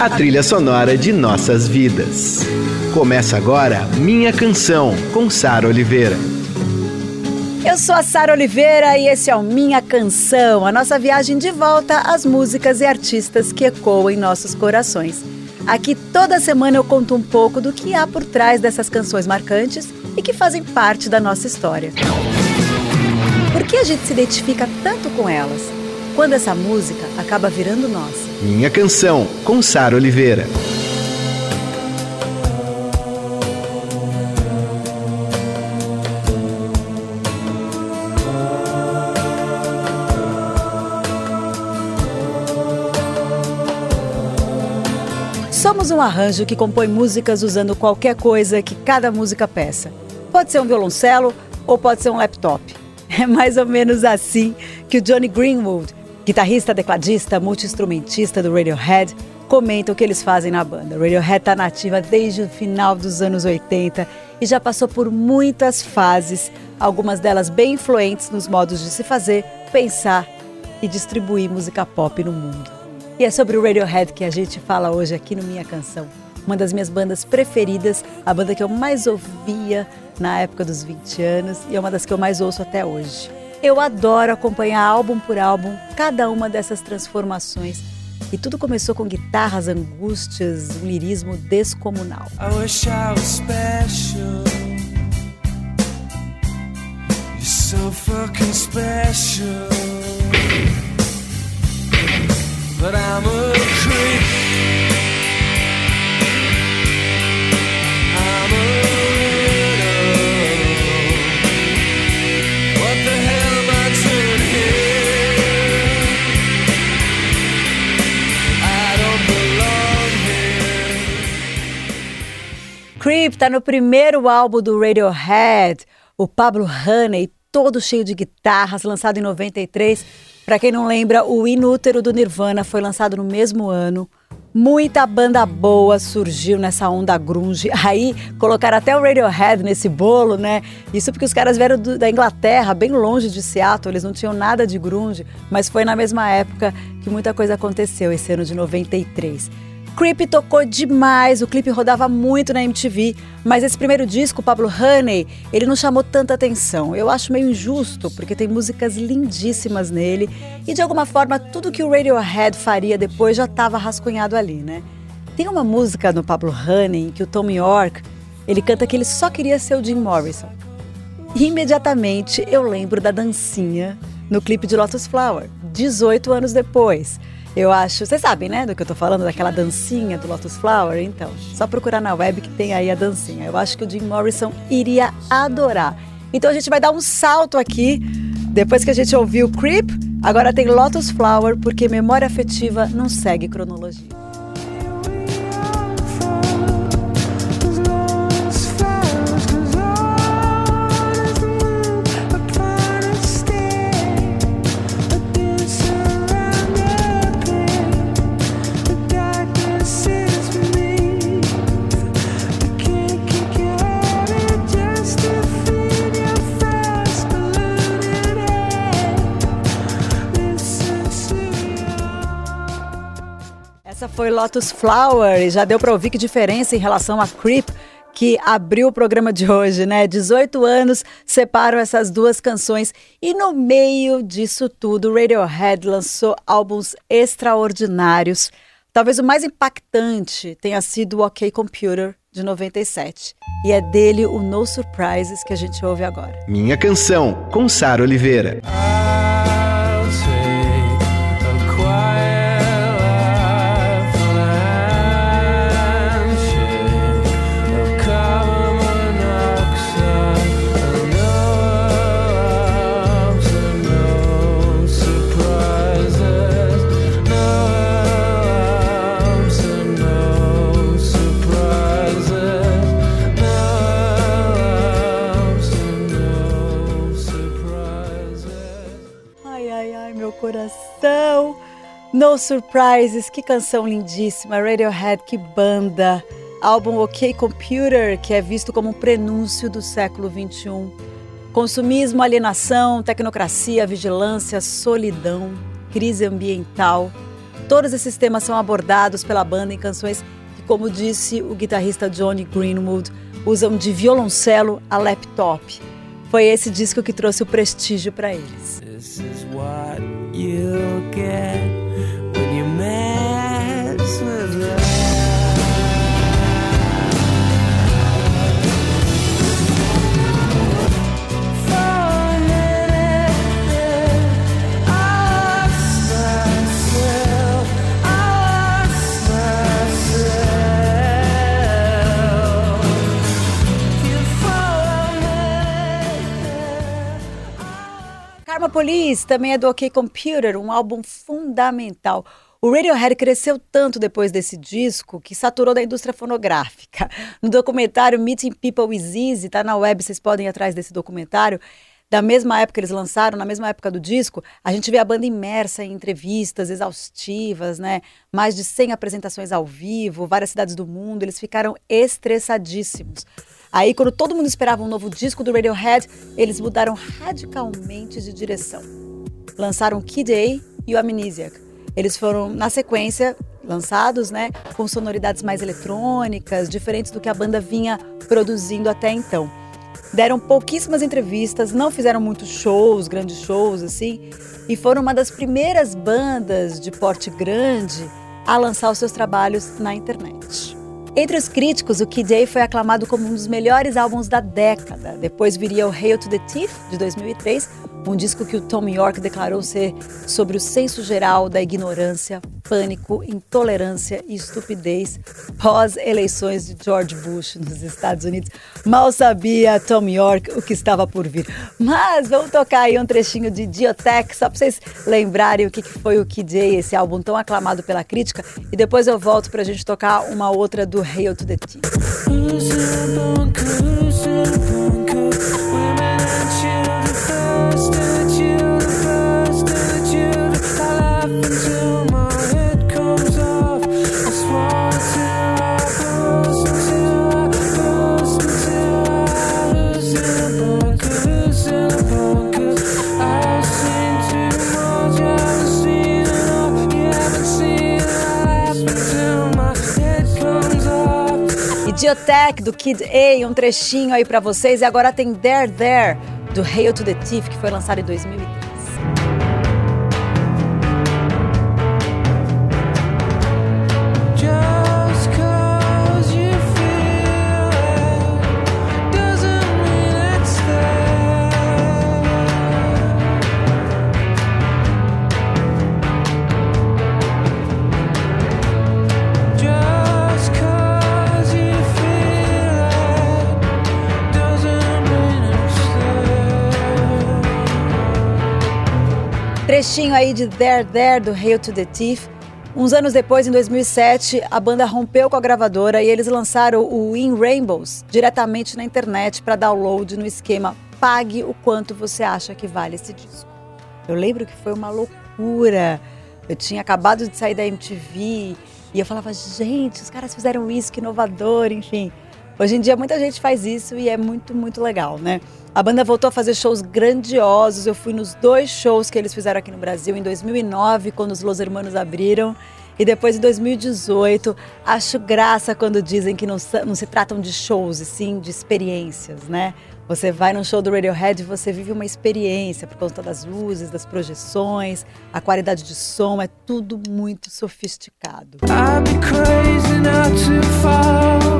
a trilha sonora de nossas vidas. Começa agora Minha Canção, com Sara Oliveira. Eu sou a Sara Oliveira e esse é o Minha Canção, a nossa viagem de volta às músicas e artistas que ecoam em nossos corações. Aqui toda semana eu conto um pouco do que há por trás dessas canções marcantes e que fazem parte da nossa história. Por que a gente se identifica tanto com elas? Quando essa música acaba virando nossa. Minha Canção, com Sara Oliveira. Somos um arranjo que compõe músicas usando qualquer coisa que cada música peça. Pode ser um violoncelo ou pode ser um laptop. É mais ou menos assim que o Johnny Greenwood, guitarrista, tecladista, multi-instrumentista do Radiohead, comenta o que eles fazem na banda. O Radiohead está nativa desde o final dos anos 80 e já passou por muitas fases, algumas delas bem influentes nos modos de se fazer, pensar e distribuir música pop no mundo. E é sobre o Radiohead que a gente fala hoje aqui no Minha Canção. Uma das minhas bandas preferidas, a banda que eu mais ouvia na época dos 20 anos e é uma das que eu mais ouço até hoje. Eu adoro acompanhar álbum por álbum cada uma dessas transformações. E tudo começou com guitarras, angústias, um lirismo descomunal. I wish I was special. You're so fucking special. But I'm a Creep tá no primeiro álbum do Radiohead, o Pablo Honey, todo cheio de guitarras, lançado em 93. Para quem não lembra, o Inútero do Nirvana foi lançado no mesmo ano. Muita banda boa surgiu nessa onda grunge. Aí colocaram até o Radiohead nesse bolo, né? Isso porque os caras vieram do, da Inglaterra, bem longe de Seattle, eles não tinham nada de grunge, mas foi na mesma época que muita coisa aconteceu, esse ano de 93. Creep tocou demais, o clipe rodava muito na MTV, mas esse primeiro disco, Pablo Honey, ele não chamou tanta atenção. Eu acho meio injusto, porque tem músicas lindíssimas nele e de alguma forma tudo que o Radiohead faria depois já estava rascunhado ali, né? Tem uma música no Pablo Honey que o Tom York, ele canta que ele só queria ser o Jim Morrison. E imediatamente eu lembro da dancinha no clipe de Lotus Flower, 18 anos depois. Eu acho, vocês sabem, né, do que eu tô falando, daquela dancinha do Lotus Flower? Então, só procurar na web que tem aí a dancinha. Eu acho que o Jim Morrison iria adorar. Então a gente vai dar um salto aqui, depois que a gente ouviu Creep, agora tem Lotus Flower, porque memória afetiva não segue cronologia. Lotus Flower e já deu para ouvir que diferença em relação a Creep que abriu o programa de hoje, né? 18 anos separam essas duas canções e no meio disso tudo, Radiohead lançou álbuns extraordinários. Talvez o mais impactante tenha sido o OK Computer de 97. E é dele o No Surprises que a gente ouve agora. Minha canção com Sara Oliveira. Coração. No Surprises, que canção lindíssima. Radiohead, que banda. Álbum OK Computer, que é visto como um prenúncio do século 21. Consumismo, alienação, tecnocracia, vigilância, solidão, crise ambiental. Todos esses temas são abordados pela banda em canções que, como disse o guitarrista Johnny Greenwood, usam de violoncelo a laptop. Foi esse disco que trouxe o prestígio para eles. What you get Police também é do OK Computer, um álbum fundamental. O Radiohead cresceu tanto depois desse disco que saturou da indústria fonográfica. No documentário Meeting People is Easy, tá na web, vocês podem ir atrás desse documentário. Da mesma época que eles lançaram, na mesma época do disco, a gente vê a banda imersa em entrevistas exaustivas, né? Mais de 100 apresentações ao vivo, várias cidades do mundo, eles ficaram estressadíssimos. Aí, quando todo mundo esperava um novo disco do Radiohead, eles mudaram radicalmente de direção. Lançaram Kid A e o Amnesiac. Eles foram, na sequência, lançados, né, com sonoridades mais eletrônicas, diferentes do que a banda vinha produzindo até então. Deram pouquíssimas entrevistas, não fizeram muitos shows, grandes shows assim, e foram uma das primeiras bandas de porte grande a lançar os seus trabalhos na internet. Entre os críticos, o Kid A foi aclamado como um dos melhores álbuns da década. Depois viria o Hail to the Thief, de 2003, um disco que o Tom York declarou ser sobre o senso geral da ignorância, pânico, intolerância e estupidez pós-eleições de George Bush nos Estados Unidos. Mal sabia Tom York o que estava por vir. Mas vamos tocar aí um trechinho de Diotech, só para vocês lembrarem o que foi o Kid A, esse álbum tão aclamado pela crítica, e depois eu volto para a gente tocar uma outra do Hail to the Thief. Do Kid A, um trechinho aí para vocês. E agora tem There There do Hail to the Thief, que foi lançado em 2003. Trechinho aí de There There do Hail to the Thief. Uns anos depois, em 2007, a banda rompeu com a gravadora e eles lançaram o In Rainbows diretamente na internet para download no esquema pague o quanto você acha que vale esse disco. Eu lembro que foi uma loucura. Eu tinha acabado de sair da MTV e eu falava, gente, os caras fizeram isso, que inovador, enfim. Hoje em dia muita gente faz isso e é muito, muito legal, né? A banda voltou a fazer shows grandiosos. Eu fui nos dois shows que eles fizeram aqui no Brasil em 2009, quando os Los Hermanos abriram, e depois em 2018. Acho graça quando dizem que não, não se tratam de shows, e sim de experiências, né? Você vai num show do Radiohead e você vive uma experiência por conta das luzes, das projeções, a qualidade de som, é tudo muito sofisticado. I'd be crazy not to fall.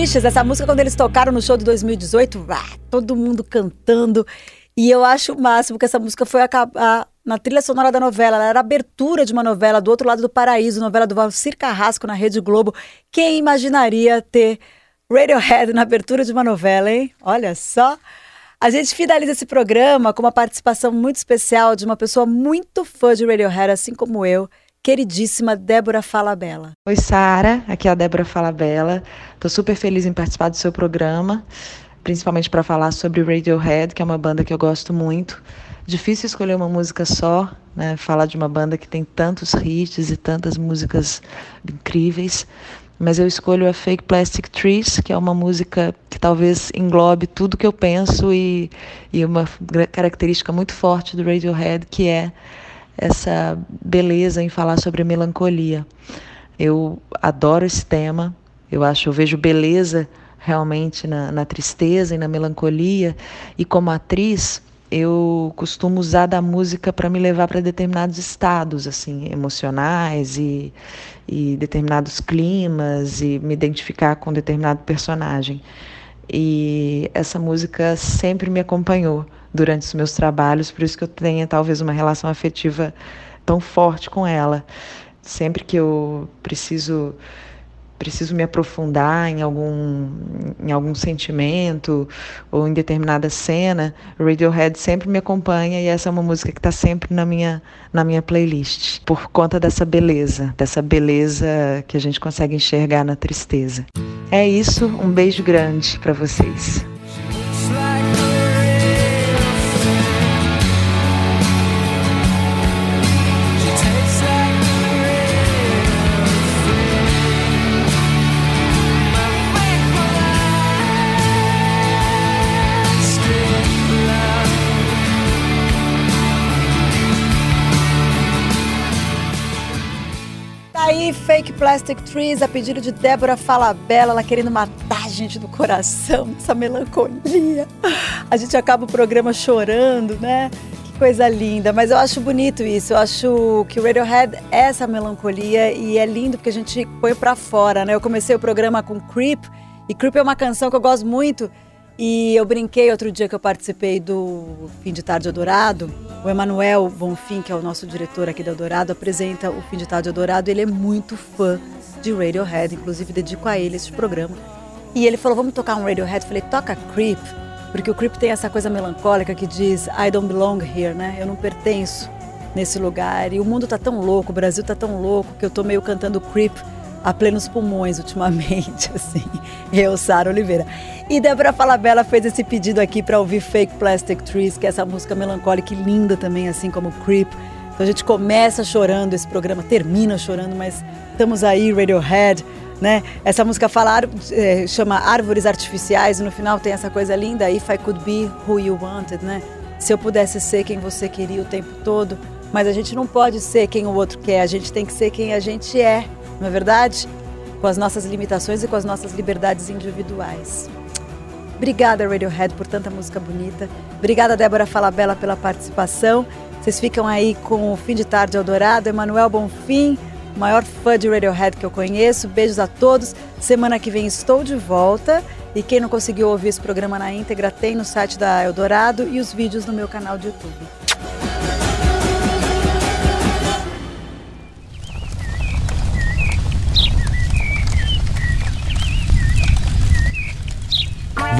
Essa música quando eles tocaram no show de 2018, ah, todo mundo cantando. E eu acho o máximo que essa música foi acabar na trilha sonora da novela. Ela era abertura de uma novela do outro lado do paraíso, novela do Valcir Carrasco na Rede Globo. Quem imaginaria ter Radiohead na abertura de uma novela, hein? Olha só. A gente finaliza esse programa com uma participação muito especial de uma pessoa muito fã de Radiohead, assim como eu, queridíssima Débora Falabella. Oi, Sara, aqui é a Débora Falabella. Estou super feliz em participar do seu programa. principalmente para falar sobre Radiohead, que é uma banda que eu gosto muito. Difícil escolher uma música só, né? Falar de uma banda que tem tantos hits e tantas músicas incríveis. Mas eu escolho a Fake Plastic Trees, que é uma música que talvez englobe tudo que eu penso e, e uma característica muito forte do Radiohead, que é essa beleza em falar sobre melancolia. Eu adoro esse tema, eu acho, eu vejo beleza realmente na, na tristeza e na melancolia, e como atriz, eu costumo usar da música para me levar para determinados estados assim emocionais e, e determinados climas e me identificar com determinado personagem. E essa música sempre me acompanhou durante os meus trabalhos por isso que eu tenho talvez uma relação afetiva tão forte com ela sempre que eu preciso preciso me aprofundar em algum, em algum sentimento ou em determinada cena, Radiohead sempre me acompanha e essa é uma música que está sempre na minha, na minha playlist, por conta dessa beleza, dessa beleza que a gente consegue enxergar na tristeza. É isso, um beijo grande para vocês. Plastic Trees, a pedido de Débora Falabella, ela querendo matar a gente do coração, essa melancolia. A gente acaba o programa chorando, né? Que coisa linda. Mas eu acho bonito isso. Eu acho que o Radiohead é essa melancolia e é lindo porque a gente põe pra fora, né? Eu comecei o programa com Creep, e Creep é uma canção que eu gosto muito e eu brinquei outro dia que eu participei do Fim de Tarde Adorado. O Emanuel Bonfim, que é o nosso diretor aqui da Adorado, apresenta o Fim de Tarde Adorado. Ele é muito fã de Radiohead, inclusive dedico a ele esse programa. E ele falou: Vamos tocar um Radiohead? Eu falei: Toca Creep, porque o Creep tem essa coisa melancólica que diz I don't belong here, né? Eu não pertenço nesse lugar. E o mundo tá tão louco, o Brasil tá tão louco que eu tô meio cantando Creep a plenos pulmões ultimamente, assim. Eu, Sara Oliveira. E Débora Falabella fez esse pedido aqui para ouvir Fake Plastic Trees, que é essa música melancólica e linda também, assim como Creep. Então a gente começa chorando esse programa, termina chorando, mas estamos aí, Radiohead, né? Essa música fala, é, chama Árvores Artificiais e no final tem essa coisa linda, If I Could Be Who You Wanted, né? Se eu pudesse ser quem você queria o tempo todo, mas a gente não pode ser quem o outro quer, a gente tem que ser quem a gente é não é verdade? Com as nossas limitações e com as nossas liberdades individuais. Obrigada, Radiohead, por tanta música bonita. Obrigada, Débora Falabella, pela participação. Vocês ficam aí com o Fim de Tarde Eldorado, Emanuel Bonfim, o maior fã de Radiohead que eu conheço. Beijos a todos. Semana que vem estou de volta. E quem não conseguiu ouvir esse programa na íntegra, tem no site da Eldorado e os vídeos no meu canal de YouTube.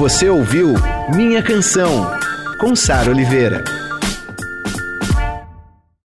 Você ouviu Minha Canção, com Sara Oliveira.